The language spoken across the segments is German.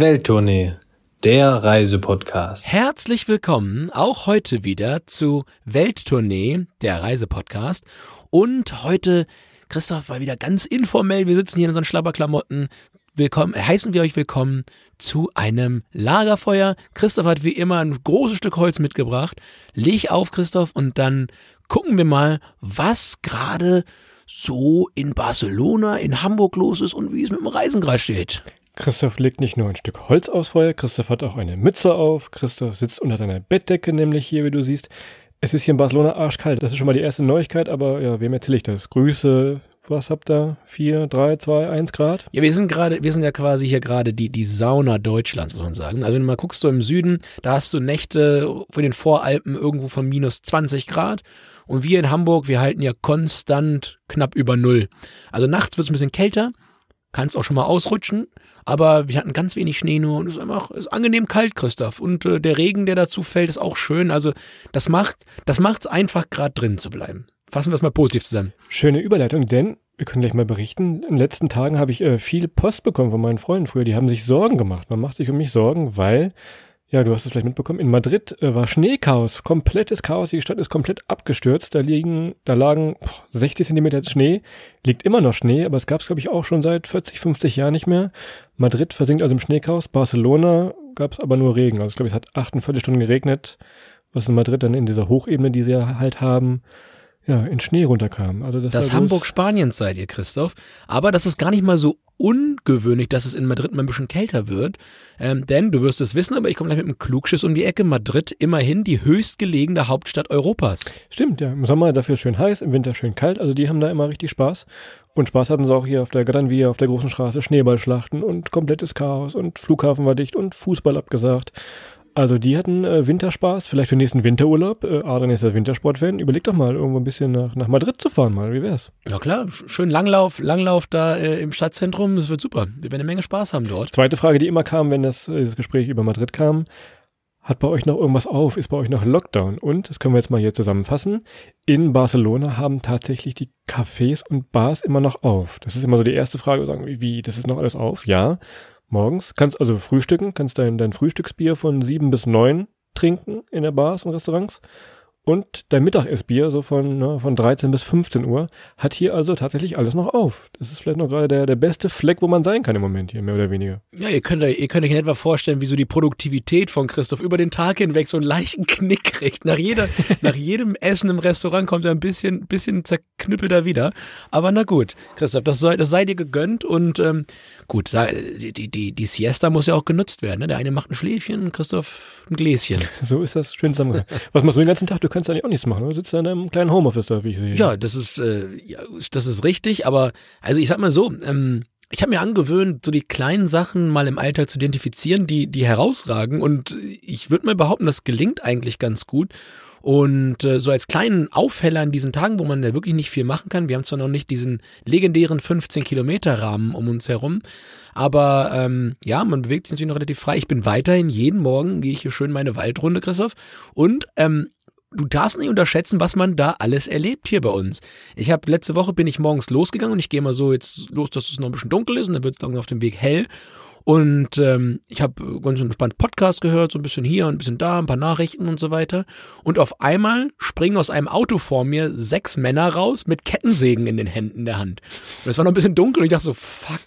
Welttournee, der Reisepodcast. Herzlich willkommen auch heute wieder zu Welttournee, der Reisepodcast. Und heute, Christoph, mal wieder ganz informell. Wir sitzen hier in unseren Schlabberklamotten. Willkommen, äh, heißen wir euch willkommen zu einem Lagerfeuer. Christoph hat wie immer ein großes Stück Holz mitgebracht. Leg auf, Christoph, und dann gucken wir mal, was gerade so in Barcelona, in Hamburg los ist und wie es mit dem Reisen gerade steht. Christoph legt nicht nur ein Stück Holz aufs Feuer, Christoph hat auch eine Mütze auf, Christoph sitzt unter seiner Bettdecke, nämlich hier, wie du siehst. Es ist hier in Barcelona arschkalt. Das ist schon mal die erste Neuigkeit, aber ja, wem erzähle ich das? Grüße, was habt ihr? Vier, drei, zwei, eins Grad? Ja, wir sind gerade, wir sind ja quasi hier gerade die, die Sauna Deutschlands, muss man sagen. Also wenn du mal guckst, so im Süden, da hast du Nächte vor den Voralpen irgendwo von minus 20 Grad. Und wir in Hamburg, wir halten ja konstant knapp über Null. Also nachts wird es ein bisschen kälter, kann es auch schon mal ausrutschen, aber wir hatten ganz wenig Schnee nur und es ist einfach ist angenehm kalt, Christoph. Und äh, der Regen, der dazu fällt, ist auch schön. Also das macht, das macht's einfach gerade drin zu bleiben. Fassen wir es mal positiv zusammen. Schöne Überleitung, denn wir können gleich mal berichten. In den letzten Tagen habe ich äh, viel Post bekommen von meinen Freunden früher. Die haben sich Sorgen gemacht. Man macht sich um mich Sorgen, weil ja, du hast es vielleicht mitbekommen. In Madrid äh, war Schneechaos, komplettes Chaos. Die Stadt ist komplett abgestürzt. Da liegen, da lagen boah, 60 Zentimeter Schnee. Liegt immer noch Schnee, aber es gab es, glaube ich, auch schon seit 40, 50 Jahren nicht mehr. Madrid versinkt also im Schneechaos. Barcelona gab es aber nur Regen. Also ich glaube, es hat 48 Stunden geregnet, was in Madrid dann in dieser Hochebene, die sie halt haben, ja, in Schnee runterkam. Also das, Das Hamburg Spaniens seid ihr, Christoph. Aber das ist gar nicht mal so ungewöhnlich, dass es in Madrid mal ein bisschen kälter wird. Ähm, denn du wirst es wissen, aber ich komme gleich mit einem Klugschiss um die Ecke. Madrid immerhin die höchstgelegene Hauptstadt Europas. Stimmt, ja. Im Sommer dafür schön heiß, im Winter schön kalt. Also die haben da immer richtig Spaß. Und Spaß hatten sie auch hier auf der Gran Via, auf der großen Straße, Schneeballschlachten und komplettes Chaos und Flughafen war dicht und Fußball abgesagt. Also die hatten äh, Winterspaß, vielleicht für den nächsten Winterurlaub. Äh, Adrian ist ja Wintersportfan. Überleg doch mal, irgendwo ein bisschen nach, nach Madrid zu fahren mal. Wie wär's? Ja klar, sch- schön Langlauf, Langlauf da äh, im Stadtzentrum. Das wird super. Wir werden eine Menge Spaß haben dort. Zweite Frage, die immer kam, wenn das, äh, das Gespräch über Madrid kam. Hat bei euch noch irgendwas auf? Ist bei euch noch Lockdown? Und, das können wir jetzt mal hier zusammenfassen, in Barcelona haben tatsächlich die Cafés und Bars immer noch auf. Das ist immer so die erste Frage, sagen, wie, das ist noch alles auf? Ja. Morgens kannst also frühstücken, kannst dein, dein Frühstücksbier von sieben bis neun trinken in der Bars und Restaurants. Und dein Mittagsbier, so von, ne, von 13 bis 15 Uhr, hat hier also tatsächlich alles noch auf. Das ist vielleicht noch gerade der, der beste Fleck, wo man sein kann im Moment hier, mehr oder weniger. Ja, ihr könnt, euch- ihr könnt euch in etwa vorstellen, wie so die Produktivität von Christoph über den Tag hinweg so einen leichten Knick kriegt. Nach, jeder, nach jedem Essen im Restaurant kommt er ein bisschen, bisschen zerknüppelter wieder. Aber na gut, Christoph, das, soll, das sei dir gegönnt und ähm, gut, da, die, die, die, Siesta muss ja auch genutzt werden. Ne? Der eine macht ein Schläfchen, Christoph ein Gläschen. So ist das schön zusammengegangen. Was machst du den ganzen Tag? Du kannst eigentlich auch nichts machen. Du sitzt da in deinem kleinen Homeoffice da, wie ich sehe. Ja, das ist, äh, ja, das ist richtig, aber also ich sag mal so, ähm, ich habe mir angewöhnt, so die kleinen Sachen mal im Alltag zu identifizieren, die, die herausragen. Und ich würde mal behaupten, das gelingt eigentlich ganz gut. Und äh, so als kleinen Aufheller in diesen Tagen, wo man ja wirklich nicht viel machen kann, wir haben zwar noch nicht diesen legendären 15-Kilometer-Rahmen um uns herum, aber ähm, ja, man bewegt sich natürlich noch relativ frei. Ich bin weiterhin jeden Morgen, gehe ich hier schön meine Waldrunde, Christoph. Und ähm, du darfst nicht unterschätzen, was man da alles erlebt hier bei uns. Ich habe letzte Woche bin ich morgens losgegangen und ich gehe mal so jetzt los, dass es noch ein bisschen dunkel ist und dann wird es langsam auf dem Weg hell. Und ähm, ich habe ganz entspannt Podcast gehört, so ein bisschen hier und ein bisschen da, ein paar Nachrichten und so weiter. Und auf einmal springen aus einem Auto vor mir sechs Männer raus mit Kettensägen in den Händen in der Hand. Und es war noch ein bisschen dunkel und ich dachte so, fuck,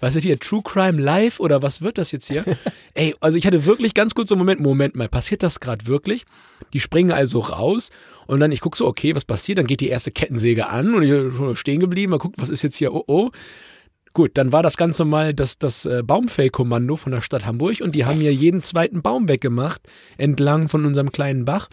was ist hier, True Crime Live oder was wird das jetzt hier? Ey, also ich hatte wirklich ganz kurz so einen Moment, Moment mal, passiert das gerade wirklich? Die springen also raus und dann ich gucke so, okay, was passiert? Dann geht die erste Kettensäge an und ich bin schon stehen geblieben, mal guckt, was ist jetzt hier, oh oh. Gut, dann war das Ganze mal das, das äh, Baumfellkommando von der Stadt Hamburg und die haben hier jeden zweiten Baum weggemacht, entlang von unserem kleinen Bach.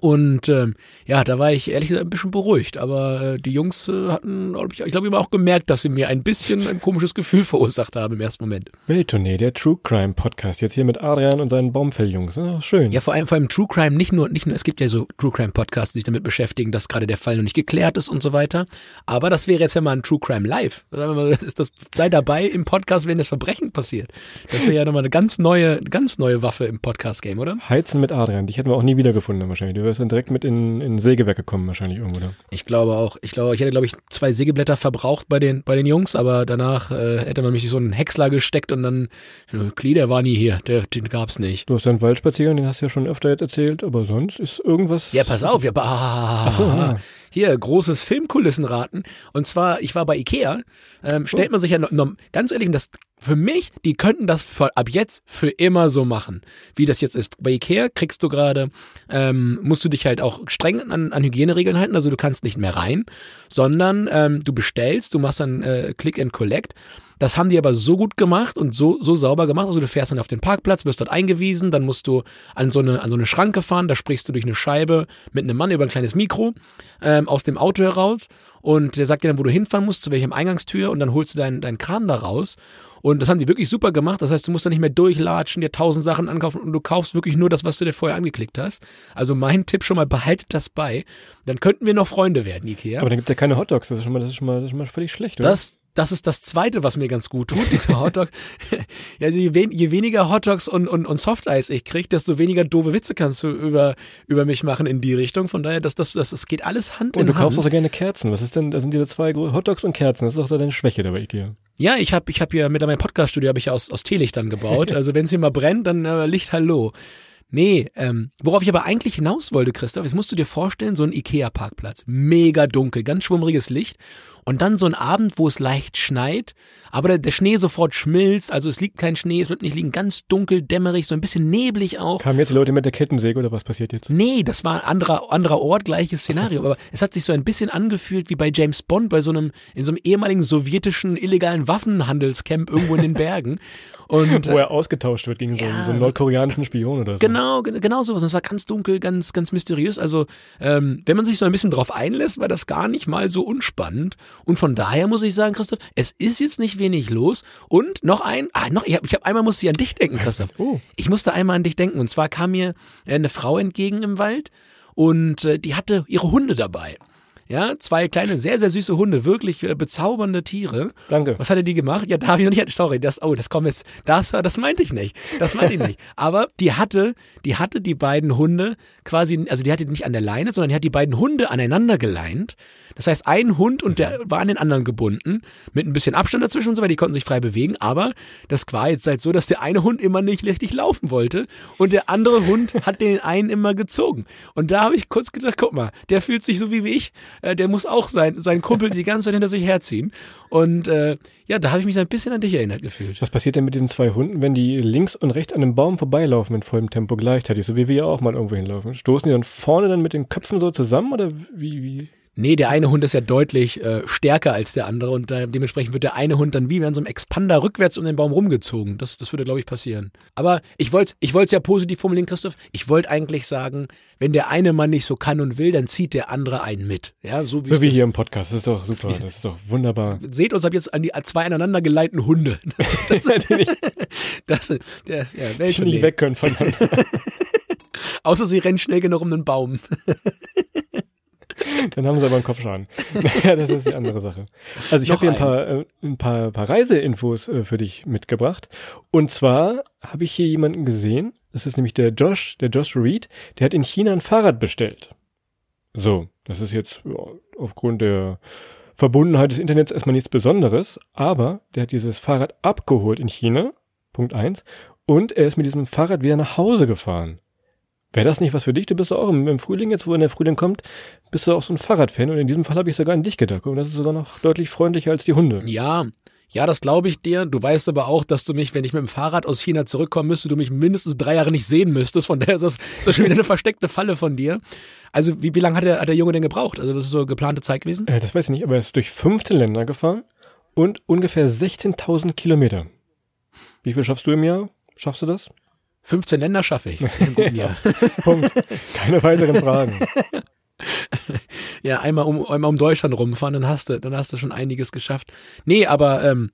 Und ähm, ja, da war ich ehrlich gesagt ein bisschen beruhigt. Aber äh, die Jungs äh, hatten, glaub ich, ich glaube, immer auch gemerkt, dass sie mir ein bisschen ein komisches Gefühl verursacht haben im ersten Moment. Welttournee, der True Crime Podcast. Jetzt hier mit Adrian und seinen Baumfelljungs. Ja, schön. Ja, vor allem, vor allem True Crime, nicht nur, nicht nur, es gibt ja so True Crime Podcasts, die sich damit beschäftigen, dass gerade der Fall noch nicht geklärt ist und so weiter. Aber das wäre jetzt ja mal ein True Crime Live. Mal, Ist das, sei dabei im Podcast, wenn das Verbrechen passiert. Das wäre ja nochmal eine ganz neue, ganz neue Waffe im Podcast-Game, oder? Heizen mit Adrian. Dich hätten wir auch nie wiedergefunden wahrscheinlich. Du wärst dann direkt mit in, in Sägewerk gekommen, wahrscheinlich irgendwo da. Ich glaube auch. Ich glaube, ich hätte, glaube ich, zwei Sägeblätter verbraucht bei den, bei den Jungs, aber danach äh, hätte man mich so einen Häcksler gesteckt und dann, Klee, der war nie hier, der, den gab's nicht. Du hast deinen Waldspaziergang, den hast du ja schon öfter jetzt erzählt, aber sonst ist irgendwas. Ja, pass auf, ja, ah, Ach so, ja. Hier, großes Filmkulissenraten. Und zwar, ich war bei Ikea, ähm, stellt man sich ja, noch, noch, ganz ehrlich, das für mich, die könnten das für, ab jetzt für immer so machen, wie das jetzt ist. Bei Ikea kriegst du gerade, ähm, musst du dich halt auch streng an, an Hygieneregeln halten, also du kannst nicht mehr rein, sondern ähm, du bestellst, du machst dann äh, Click and Collect. Das haben die aber so gut gemacht und so, so sauber gemacht. Also du fährst dann auf den Parkplatz, wirst dort eingewiesen, dann musst du an so eine, an so eine Schranke fahren, da sprichst du durch eine Scheibe mit einem Mann über ein kleines Mikro ähm, aus dem Auto heraus und der sagt dir dann, wo du hinfahren musst, zu welchem Eingangstür und dann holst du deinen dein Kram da raus. Und das haben die wirklich super gemacht. Das heißt, du musst da nicht mehr durchlatschen, dir tausend Sachen ankaufen und du kaufst wirklich nur das, was du dir vorher angeklickt hast. Also mein Tipp schon mal, behaltet das bei. Dann könnten wir noch Freunde werden, Ikea. Aber dann gibt's ja keine Hotdogs. Das ist schon mal, das ist schon mal, das ist schon mal völlig schlecht, oder? Das, das ist das Zweite, was mir ganz gut tut, diese Hotdogs. ja, also je, wen, je weniger Hotdogs und, und, und Softeis ich kriege, desto weniger doofe Witze kannst du über, über mich machen in die Richtung. Von daher, das, das, das, das geht alles Hand und in du Hand. kaufst auch so gerne Kerzen. Was ist denn, das sind diese zwei Hotdogs und Kerzen. Das ist doch da deine Schwäche dabei, Ikea. Ja, ich habe ich hab hier mit meinem Podcast-Studio habe ich ja aus, aus Teelichtern gebaut. Also wenn es hier mal brennt, dann äh, Licht Hallo. Nee, ähm, worauf ich aber eigentlich hinaus wollte, Christoph, jetzt musst du dir vorstellen, so ein Ikea-Parkplatz. Mega dunkel, ganz schwummriges Licht. Und dann so ein Abend, wo es leicht schneit, aber der, der Schnee sofort schmilzt, also es liegt kein Schnee, es wird nicht liegen, ganz dunkel, dämmerig, so ein bisschen neblig auch. Kamen jetzt Leute mit der Kettensäge oder was passiert jetzt? Nee, das war ein anderer, anderer Ort, gleiches Szenario. Aber es hat sich so ein bisschen angefühlt wie bei James Bond, bei so einem, in so einem ehemaligen sowjetischen illegalen Waffenhandelscamp irgendwo in den Bergen. Und, Wo er ausgetauscht wird gegen so, einen, ja. so einen nordkoreanischen Spion oder so. Genau, gen- genau sowas. Und es war ganz dunkel, ganz, ganz mysteriös. Also, ähm, wenn man sich so ein bisschen drauf einlässt, war das gar nicht mal so unspannend. Und von daher muss ich sagen, Christoph, es ist jetzt nicht wenig los. Und noch ein, ah, noch, ich habe ich hab einmal musste ich an dich denken, Christoph. Oh. Ich musste einmal an dich denken. Und zwar kam mir äh, eine Frau entgegen im Wald und äh, die hatte ihre Hunde dabei. Ja, zwei kleine, sehr, sehr süße Hunde, wirklich äh, bezaubernde Tiere. Danke. Was hat er die gemacht? Ja, da habe ich noch nicht, sorry, das, oh, das kommt jetzt, das, das meinte ich nicht. Das meinte ich nicht. Aber die hatte, die hatte die beiden Hunde quasi, also die hatte die nicht an der Leine, sondern die hat die beiden Hunde aneinander geleint. Das heißt, ein Hund und der war an den anderen gebunden, mit ein bisschen Abstand dazwischen und so weiter, die konnten sich frei bewegen, aber das war jetzt halt so, dass der eine Hund immer nicht richtig laufen wollte und der andere Hund hat den einen immer gezogen. Und da habe ich kurz gedacht, guck mal, der fühlt sich so wie ich, äh, der muss auch sein, seinen Kumpel die ganze Zeit hinter sich herziehen. Und äh, ja, da habe ich mich ein bisschen an dich erinnert gefühlt. Was passiert denn mit diesen zwei Hunden, wenn die links und rechts an einem Baum vorbeilaufen in vollem Tempo gleichzeitig, so wie wir ja auch mal irgendwo hinlaufen? Stoßen die dann vorne dann mit den Köpfen so zusammen oder wie, wie? Nee, der eine Hund ist ja deutlich äh, stärker als der andere und äh, dementsprechend wird der eine Hund dann wie wenn so einem Expander rückwärts um den Baum rumgezogen. Das, das würde, glaube ich, passieren. Aber ich wollte ich wollte ja positiv formulieren, Christoph. Ich wollte eigentlich sagen, wenn der eine Mann nicht so kann und will, dann zieht der andere einen mit. Ja, so wie, So es wie hier im Podcast. Das ist doch super. Das ist doch wunderbar. Seht uns ab jetzt an die zwei aneinander geleiteten Hunde. Das, das, die nicht, das, der, ja, die nicht weg können voneinander. Außer sie rennen schnell genug um den Baum. Dann haben sie aber einen Kopfschaden. ja, das ist die andere Sache. Also ich habe hier ein paar, äh, ein paar, paar Reiseinfos äh, für dich mitgebracht. Und zwar habe ich hier jemanden gesehen. Das ist nämlich der Josh, der Josh Reed. Der hat in China ein Fahrrad bestellt. So, das ist jetzt ja, aufgrund der Verbundenheit des Internets erstmal nichts Besonderes. Aber der hat dieses Fahrrad abgeholt in China. Punkt eins. Und er ist mit diesem Fahrrad wieder nach Hause gefahren. Wäre das nicht was für dich? Du bist auch im, im Frühling, jetzt wo in der Frühling kommt, bist du auch so ein Fahrradfan und in diesem Fall habe ich sogar an dich gedacht. Und das ist sogar noch deutlich freundlicher als die Hunde. Ja, ja, das glaube ich dir. Du weißt aber auch, dass du mich, wenn ich mit dem Fahrrad aus China zurückkommen müsste, du mich mindestens drei Jahre nicht sehen müsstest. Von daher ist das, ist das schon wieder eine versteckte Falle von dir. Also wie, wie lange hat der, hat der Junge denn gebraucht? Also das ist so geplante Zeit gewesen? Äh, das weiß ich nicht, aber er ist durch 15 Länder gefahren und ungefähr 16.000 Kilometer. Wie viel schaffst du im Jahr? Schaffst du das? 15 Länder schaffe ich im guten Jahr. Punkt. Keine weiteren Fragen. Ja, einmal um, einmal um Deutschland rumfahren, dann hast du, dann hast du schon einiges geschafft. Nee, aber ähm,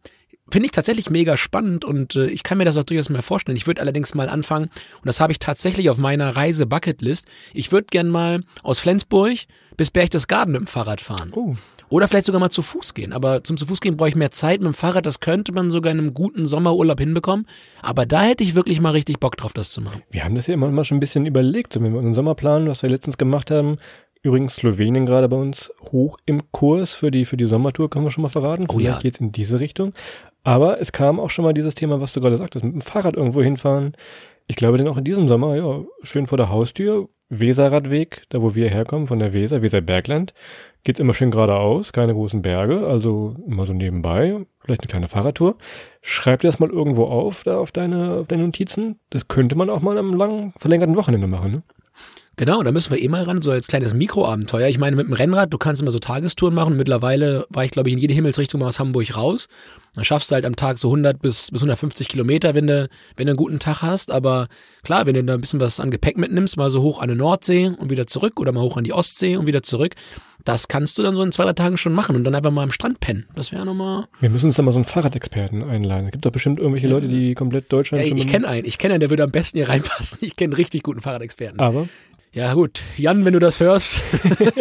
finde ich tatsächlich mega spannend und äh, ich kann mir das auch durchaus mal vorstellen. Ich würde allerdings mal anfangen, und das habe ich tatsächlich auf meiner Reise-Bucketlist. Ich würde gern mal aus Flensburg bis Berchtesgaden mit dem Fahrrad fahren. Oh. Oder vielleicht sogar mal zu Fuß gehen. Aber zum zu Fuß gehen brauche ich mehr Zeit. Mit dem Fahrrad, das könnte man sogar in einem guten Sommerurlaub hinbekommen. Aber da hätte ich wirklich mal richtig Bock drauf, das zu machen. Wir haben das ja immer mal schon ein bisschen überlegt, so mit unserem Sommerplan, was wir letztens gemacht haben. Übrigens Slowenien gerade bei uns hoch im Kurs für die, für die Sommertour, können wir schon mal verraten. Oh ja. Vielleicht geht's in diese Richtung. Aber es kam auch schon mal dieses Thema, was du gerade sagtest, mit dem Fahrrad irgendwo hinfahren. Ich glaube, denn auch in diesem Sommer, ja, schön vor der Haustür, Weserradweg, da wo wir herkommen, von der Weser, Weserbergland, geht's immer schön geradeaus, keine großen Berge, also immer so nebenbei, vielleicht eine kleine Fahrradtour. Schreib dir das mal irgendwo auf, da auf deine, auf deine Notizen. Das könnte man auch mal am langen, verlängerten Wochenende machen, ne? Genau, da müssen wir eh mal ran, so als kleines Mikroabenteuer. Ich meine, mit dem Rennrad, du kannst immer so Tagestouren machen. Mittlerweile war ich, glaube ich, in jede Himmelsrichtung mal aus Hamburg raus. Dann schaffst du halt am Tag so 100 bis, bis 150 Kilometer, wenn du, wenn du einen guten Tag hast. Aber klar, wenn du da ein bisschen was an Gepäck mitnimmst, mal so hoch an die Nordsee und wieder zurück oder mal hoch an die Ostsee und wieder zurück, das kannst du dann so in zwei, drei Tagen schon machen und dann einfach mal am Strand pennen. Das wäre nochmal. Wir müssen uns da mal so einen Fahrradexperten einladen. Es gibt doch bestimmt irgendwelche Leute, die komplett Deutschland Ja, ich kenne einen, ich kenne einen, der würde am besten hier reinpassen. Ich kenne einen richtig guten Fahrradexperten. Aber Ja, gut. Jan, wenn du das hörst.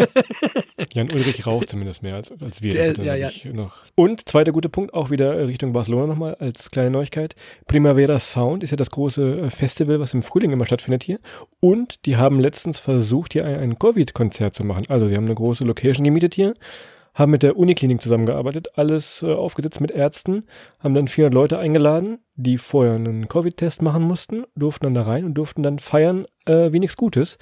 Jan Ulrich raucht zumindest mehr als, als wir. Der- er, ja, ich, Noch. Und zweiter guter Punkt, auch wieder Richtung Barcelona nochmal als kleine Neuigkeit. Primavera Sound ist ja das große äh, Festival, was im Frühling immer stattfindet hier. Und die haben letztens versucht, hier ein, ein Covid-Konzert zu machen. Also sie haben eine große Location gemietet hier, haben mit der Uniklinik zusammengearbeitet, alles äh, aufgesetzt mit Ärzten, haben dann 400 Leute eingeladen, die vorher einen Covid-Test machen mussten, durften dann da rein und durften dann feiern äh, wie nichts Gutes.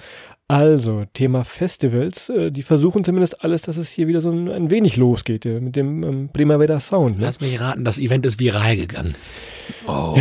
Also, Thema Festivals, äh, die versuchen zumindest alles, dass es hier wieder so ein, ein wenig losgeht äh, mit dem ähm, Primavera Sound. Ne? Lass mich raten, das Event ist viral gegangen. Oh.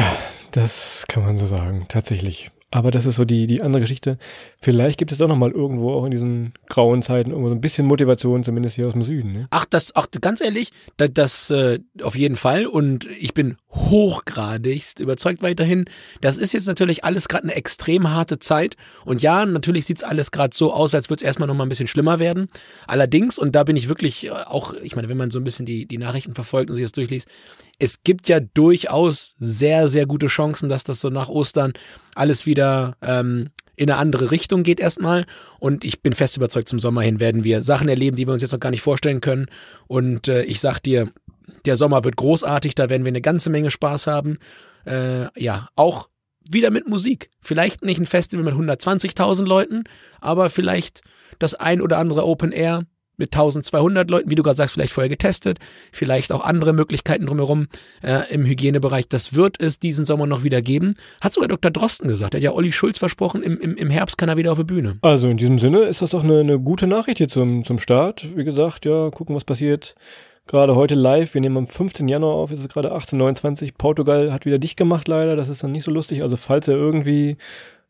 Das kann man so sagen, tatsächlich. Aber das ist so die, die andere Geschichte. Vielleicht gibt es doch nochmal irgendwo auch in diesen grauen Zeiten irgendwo so ein bisschen Motivation, zumindest hier aus dem Süden. Ne? Ach, das, ach, ganz ehrlich, das, das äh, auf jeden Fall. Und ich bin hochgradigst überzeugt weiterhin. Das ist jetzt natürlich alles gerade eine extrem harte Zeit. Und ja, natürlich sieht's alles gerade so aus, als würde es erstmal nochmal ein bisschen schlimmer werden. Allerdings, und da bin ich wirklich äh, auch, ich meine, wenn man so ein bisschen die, die Nachrichten verfolgt und sich das durchliest, es gibt ja durchaus sehr, sehr gute Chancen, dass das so nach Ostern alles wieder ähm, in eine andere Richtung geht erstmal. Und ich bin fest überzeugt, zum Sommer hin werden wir Sachen erleben, die wir uns jetzt noch gar nicht vorstellen können. Und äh, ich sag dir, der Sommer wird großartig, da werden wir eine ganze Menge Spaß haben. Äh, ja, auch wieder mit Musik. Vielleicht nicht ein Festival mit 120.000 Leuten, aber vielleicht das ein oder andere Open Air mit 1200 Leuten, wie du gerade sagst, vielleicht vorher getestet, vielleicht auch andere Möglichkeiten drumherum äh, im Hygienebereich. Das wird es diesen Sommer noch wieder geben. Hat sogar Dr. Drosten gesagt. Er hat ja Olli Schulz versprochen, im, im, im Herbst kann er wieder auf die Bühne. Also in diesem Sinne ist das doch eine, eine gute Nachricht hier zum, zum Start. Wie gesagt, ja, gucken, was passiert. Gerade heute live, wir nehmen am 15. Januar auf, ist es gerade 18.29 Portugal hat wieder dicht gemacht leider, das ist dann nicht so lustig. Also falls er irgendwie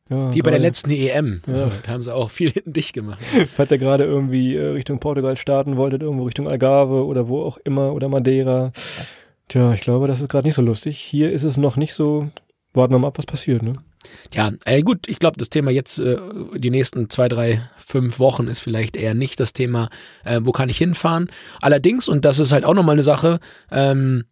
ja, Wie bei der letzten EM. Ja. Da haben sie auch viel hinten dicht gemacht. Falls ihr gerade irgendwie äh, Richtung Portugal starten wolltet, irgendwo Richtung Algarve oder wo auch immer oder Madeira. Tja, ich glaube, das ist gerade nicht so lustig. Hier ist es noch nicht so. Warten wir mal ab, was passiert, ne? Ja, äh, gut, ich glaube, das Thema jetzt, äh, die nächsten zwei, drei, fünf Wochen ist vielleicht eher nicht das Thema, äh, wo kann ich hinfahren. Allerdings, und das ist halt auch nochmal eine Sache, ähm,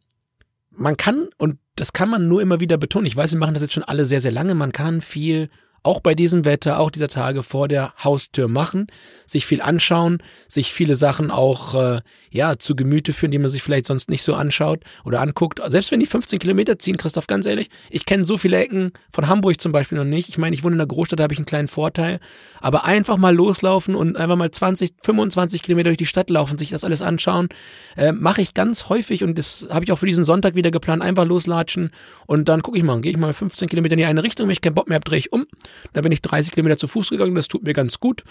man kann, und das kann man nur immer wieder betonen, ich weiß, wir machen das jetzt schon alle sehr, sehr lange, man kann viel, auch bei diesem Wetter, auch dieser Tage vor der Haustür machen, sich viel anschauen, sich viele Sachen auch äh, ja zu Gemüte führen, die man sich vielleicht sonst nicht so anschaut oder anguckt. Selbst wenn die 15 Kilometer ziehen, Christoph, ganz ehrlich, ich kenne so viele Ecken von Hamburg zum Beispiel noch nicht. Ich meine, ich wohne in einer Großstadt, da habe ich einen kleinen Vorteil. Aber einfach mal loslaufen und einfach mal 20, 25 Kilometer durch die Stadt laufen, sich das alles anschauen, äh, mache ich ganz häufig und das habe ich auch für diesen Sonntag wieder geplant. Einfach loslatschen und dann gucke ich mal, gehe ich mal 15 Kilometer in die eine Richtung, wenn ich keinen Bock mehr habe, drehe ich um. Da bin ich 30 Kilometer zu Fuß gegangen, das tut mir ganz gut.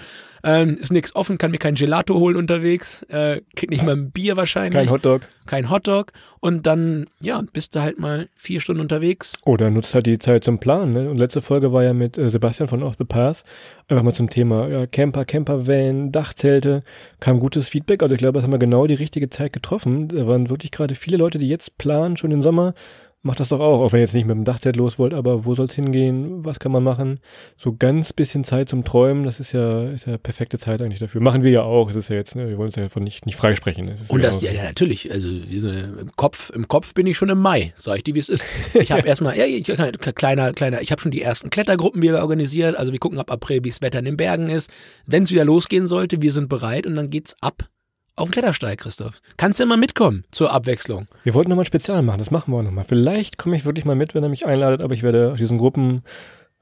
Ähm, ist nichts offen, kann mir kein Gelato holen unterwegs, äh, krieg nicht mal ein Bier wahrscheinlich, Kein Hotdog. kein Hotdog und dann, ja, bist du halt mal vier Stunden unterwegs. Oder nutzt halt die Zeit zum Planen. Ne? Und letzte Folge war ja mit äh, Sebastian von Off the Path. Einfach mal zum Thema ja, Camper, Campervan, Dachzelte. Kam gutes Feedback. Also ich glaube, das haben wir genau die richtige Zeit getroffen. Da waren wirklich gerade viele Leute, die jetzt planen, schon den Sommer. Macht das doch auch, auch wenn ihr jetzt nicht mit dem Dachzelt los wollt, aber wo soll's hingehen? Was kann man machen? So ganz bisschen Zeit zum Träumen, das ist ja, ist ja perfekte Zeit eigentlich dafür. Machen wir ja auch. Es ist ja jetzt, ne, wir wollen uns ja davon nicht, nicht freisprechen. Es ist Und ja das, ja, ja, natürlich, also im Kopf, im Kopf bin ich schon im Mai, sag ich dir, wie es ist. Ich habe erstmal, ja, ich, kleiner, kleiner, ich habe schon die ersten Klettergruppen wieder organisiert, also wir gucken ab April, wie das Wetter in den Bergen ist. Wenn es wieder losgehen sollte, wir sind bereit und dann geht's ab auf dem Klettersteig, Christoph. Kannst du mal mitkommen zur Abwechslung. Wir wollten nochmal ein Spezial machen, das machen wir auch nochmal. Vielleicht komme ich wirklich mal mit, wenn er mich einladet, aber ich werde auf diesen Gruppen,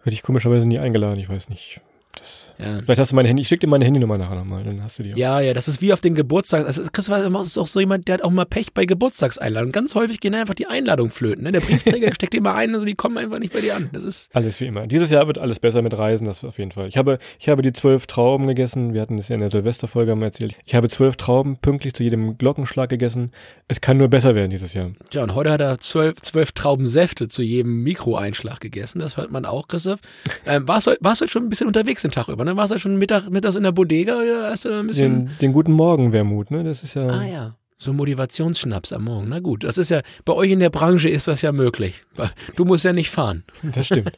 werde ich komischerweise nie eingeladen, ich weiß nicht. Das, Ja. Vielleicht hast du meine Handy, ich schicke dir meine Handynummer nachher nochmal, dann hast du die. auch. Ja, ja, das ist wie auf den Geburtstag. Also Christoph ist auch so jemand, der hat auch mal Pech bei Geburtstagseinladungen. Ganz häufig gehen einfach die Einladungen flöten. Ne? Der Briefträger steckt immer ein, also die kommen einfach nicht bei dir an. Das ist Alles wie immer. Dieses Jahr wird alles besser mit Reisen, das auf jeden Fall. Ich habe, ich habe die zwölf Trauben gegessen. Wir hatten das ja in der Silvesterfolge mal erzählt. Ich habe zwölf Trauben pünktlich zu jedem Glockenschlag gegessen. Es kann nur besser werden dieses Jahr. Tja, und heute hat er zwölf, zwölf Trauben Säfte zu jedem Mikroeinschlag gegessen. Das hört man auch, Christoph. Ähm, warst, du, warst du heute schon ein bisschen unterwegs den Tag über? Ne? Warst du schon Mittag, mittags in der Bodega oder hast du ein bisschen. Den, den guten Morgen Wermut, ne? Das ist ja. ah ja. So Motivationsschnaps am Morgen. Na gut, das ist ja, bei euch in der Branche ist das ja möglich. Du musst ja nicht fahren. Das stimmt.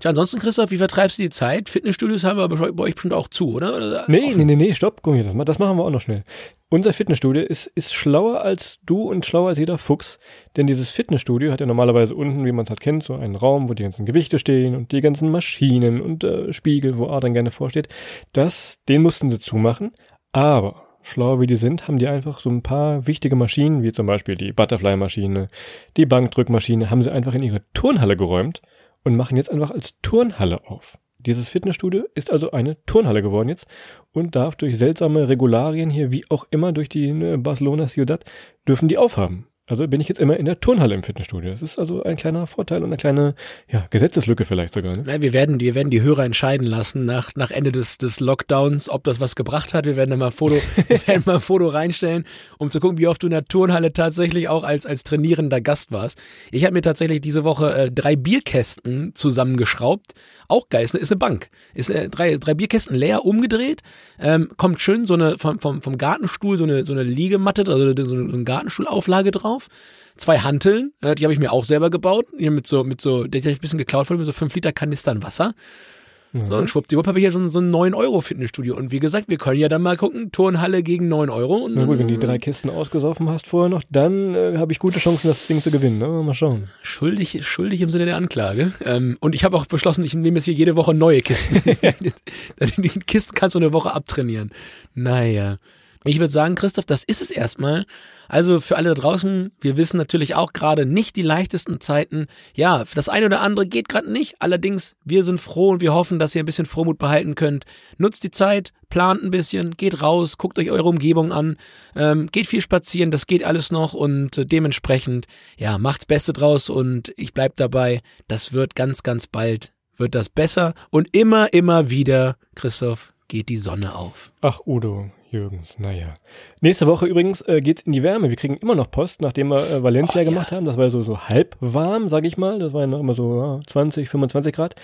Tja, ansonsten, Christoph, wie vertreibst du die Zeit? Fitnessstudios haben wir bei euch bestimmt auch zu, oder? oder Nee, offen? nee, nee, nee, stopp, guck hier, das, das machen wir auch noch schnell. Unser Fitnessstudio ist, ist schlauer als du und schlauer als jeder Fuchs, denn dieses Fitnessstudio hat ja normalerweise unten, wie man es halt kennt, so einen Raum, wo die ganzen Gewichte stehen und die ganzen Maschinen und äh, Spiegel, wo Adrian gerne vorsteht. Das, den mussten sie zumachen, aber schlau wie die sind, haben die einfach so ein paar wichtige Maschinen, wie zum Beispiel die Butterfly-Maschine, die Bankdrückmaschine, haben sie einfach in ihre Turnhalle geräumt und machen jetzt einfach als Turnhalle auf. Dieses Fitnessstudio ist also eine Turnhalle geworden jetzt und darf durch seltsame Regularien hier, wie auch immer, durch die ne, Barcelona Ciudad, dürfen die aufhaben. Also bin ich jetzt immer in der Turnhalle im Fitnessstudio. Das ist also ein kleiner Vorteil und eine kleine ja, Gesetzeslücke vielleicht sogar. Ne? Na, wir werden, wir werden die Hörer entscheiden lassen nach, nach Ende des, des Lockdowns, ob das was gebracht hat. Wir werden da mal ein Foto, wir werden mal ein Foto reinstellen, um zu gucken, wie oft du in der Turnhalle tatsächlich auch als, als trainierender Gast warst. Ich habe mir tatsächlich diese Woche äh, drei Bierkästen zusammengeschraubt. Auch geil, ist eine, ist eine Bank. Ist äh, drei, drei Bierkästen leer umgedreht. Ähm, kommt schön so eine vom, vom, vom Gartenstuhl so eine, so eine Liegematte, also so eine, so eine Gartenstuhlauflage drauf. Zwei Hanteln, äh, die habe ich mir auch selber gebaut. Hier mit so, mit so, die habe ich ein bisschen geklaut von mir, so 5 Liter Kanistern Wasser. So, und schwuppdiwupp habe ich hier schon so ein 9-Euro-Fitnessstudio. Und wie gesagt, wir können ja dann mal gucken, Turnhalle gegen 9 Euro. Und Na gut, wenn du die drei Kisten ausgesoffen hast vorher noch, dann äh, habe ich gute Chancen, das Ding zu gewinnen. Ne? Mal schauen. schuldig, schuldig im Sinne der Anklage. Ähm, und ich habe auch beschlossen, ich nehme jetzt hier jede Woche neue Kisten. die Kisten kannst du eine Woche abtrainieren. Naja. Ich würde sagen, Christoph, das ist es erstmal. Also für alle da draußen, wir wissen natürlich auch gerade nicht die leichtesten Zeiten. Ja, das eine oder andere geht gerade nicht. Allerdings, wir sind froh und wir hoffen, dass ihr ein bisschen Frohmut behalten könnt. Nutzt die Zeit, plant ein bisschen, geht raus, guckt euch eure Umgebung an, ähm, geht viel spazieren, das geht alles noch und äh, dementsprechend, ja, macht's Beste draus und ich bleib dabei. Das wird ganz, ganz bald, wird das besser und immer, immer wieder, Christoph, geht die Sonne auf. Ach, Udo, Jürgens, naja. Nächste Woche übrigens äh, geht's in die Wärme. Wir kriegen immer noch Post, nachdem wir äh, Valencia Oh, ja. gemacht haben. Das war so, so halb warm, sag ich mal. Das war ja noch immer so ja, 20, 25 Grad.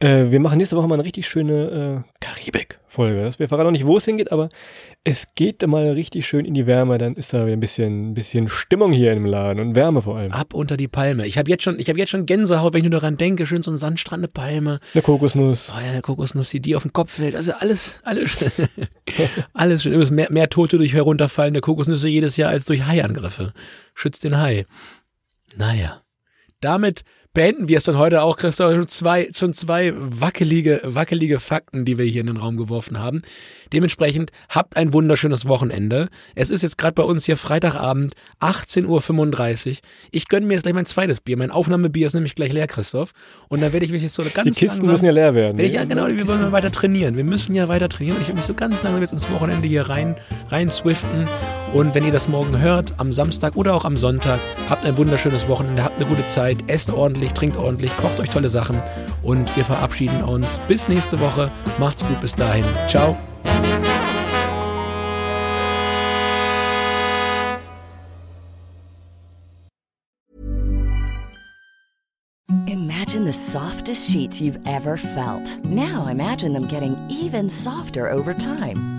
Äh, wir machen nächste Woche mal eine richtig schöne äh, Karibik-Folge. Wir verraten noch nicht, wo es hingeht, aber es geht mal richtig schön in die Wärme. Dann ist da wieder ein bisschen, ein bisschen Stimmung hier im Laden und Wärme vor allem. Ab unter die Palme. Ich habe jetzt schon, ich habe jetzt schon Gänsehaut, wenn ich nur daran denke. Schön so ein Sandstrand, eine Palme. Eine Kokosnuss. Oh ja, eine Kokosnuss, die dir auf den Kopf fällt. Also alles, alles, alles schön. Übrigens mehr, mehr Tote durch herunterfallende Kokosnüsse jedes Jahr als durch Haiangriffe. Schützt den Hai. Naja. Damit beenden wir es dann heute auch, Christoph. Schon zwei, schon zwei wackelige, wackelige Fakten, die wir hier in den Raum geworfen haben. Dementsprechend habt ein wunderschönes Wochenende. Es ist jetzt gerade bei uns hier Freitagabend, 18.35 Uhr. Ich gönne mir jetzt gleich mein zweites Bier. Mein Aufnahmebier ist nämlich gleich leer, Christoph. Und dann werde ich mich jetzt so ganz Die Kisten langsam müssen ja leer werden. Werde ich, ja, genau, wir wollen ja weiter trainieren. Wir müssen ja weiter trainieren. Ich werde mich so ganz langsam jetzt ins Wochenende hier rein, rein swiften. Und wenn ihr das morgen hört, am Samstag oder auch am Sonntag, habt ein wunderschönes Wochenende, habt eine gute Zeit, esst ordentlich, trinkt ordentlich, kocht euch tolle Sachen. Und wir verabschieden uns. Bis nächste Woche. Macht's gut, bis dahin. Ciao. Imagine the softest sheets you've ever felt. Now imagine them getting even softer over time.